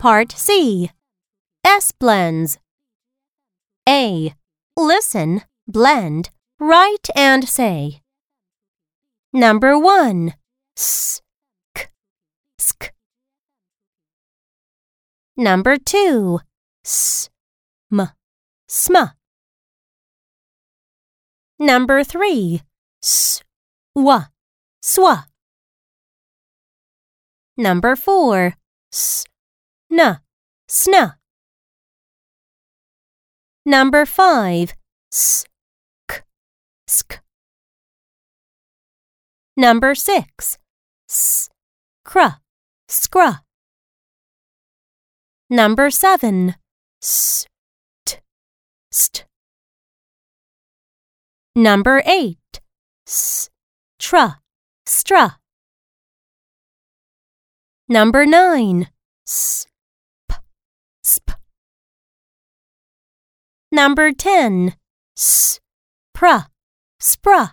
Part C. S blends. A. Listen, blend, write and say. Number 1. S. K. Sk. Number 2. S. M. Sm. Number 3. S. W. Swa. Number 4. S. N. Sn. Number 5. S. K. Sk. Number 6. S. Cr. Scr. Number 7. S. T. St. Number 8. S. Tr. Number 9. S. P. Sp. Number 10. S. Pr. Spr.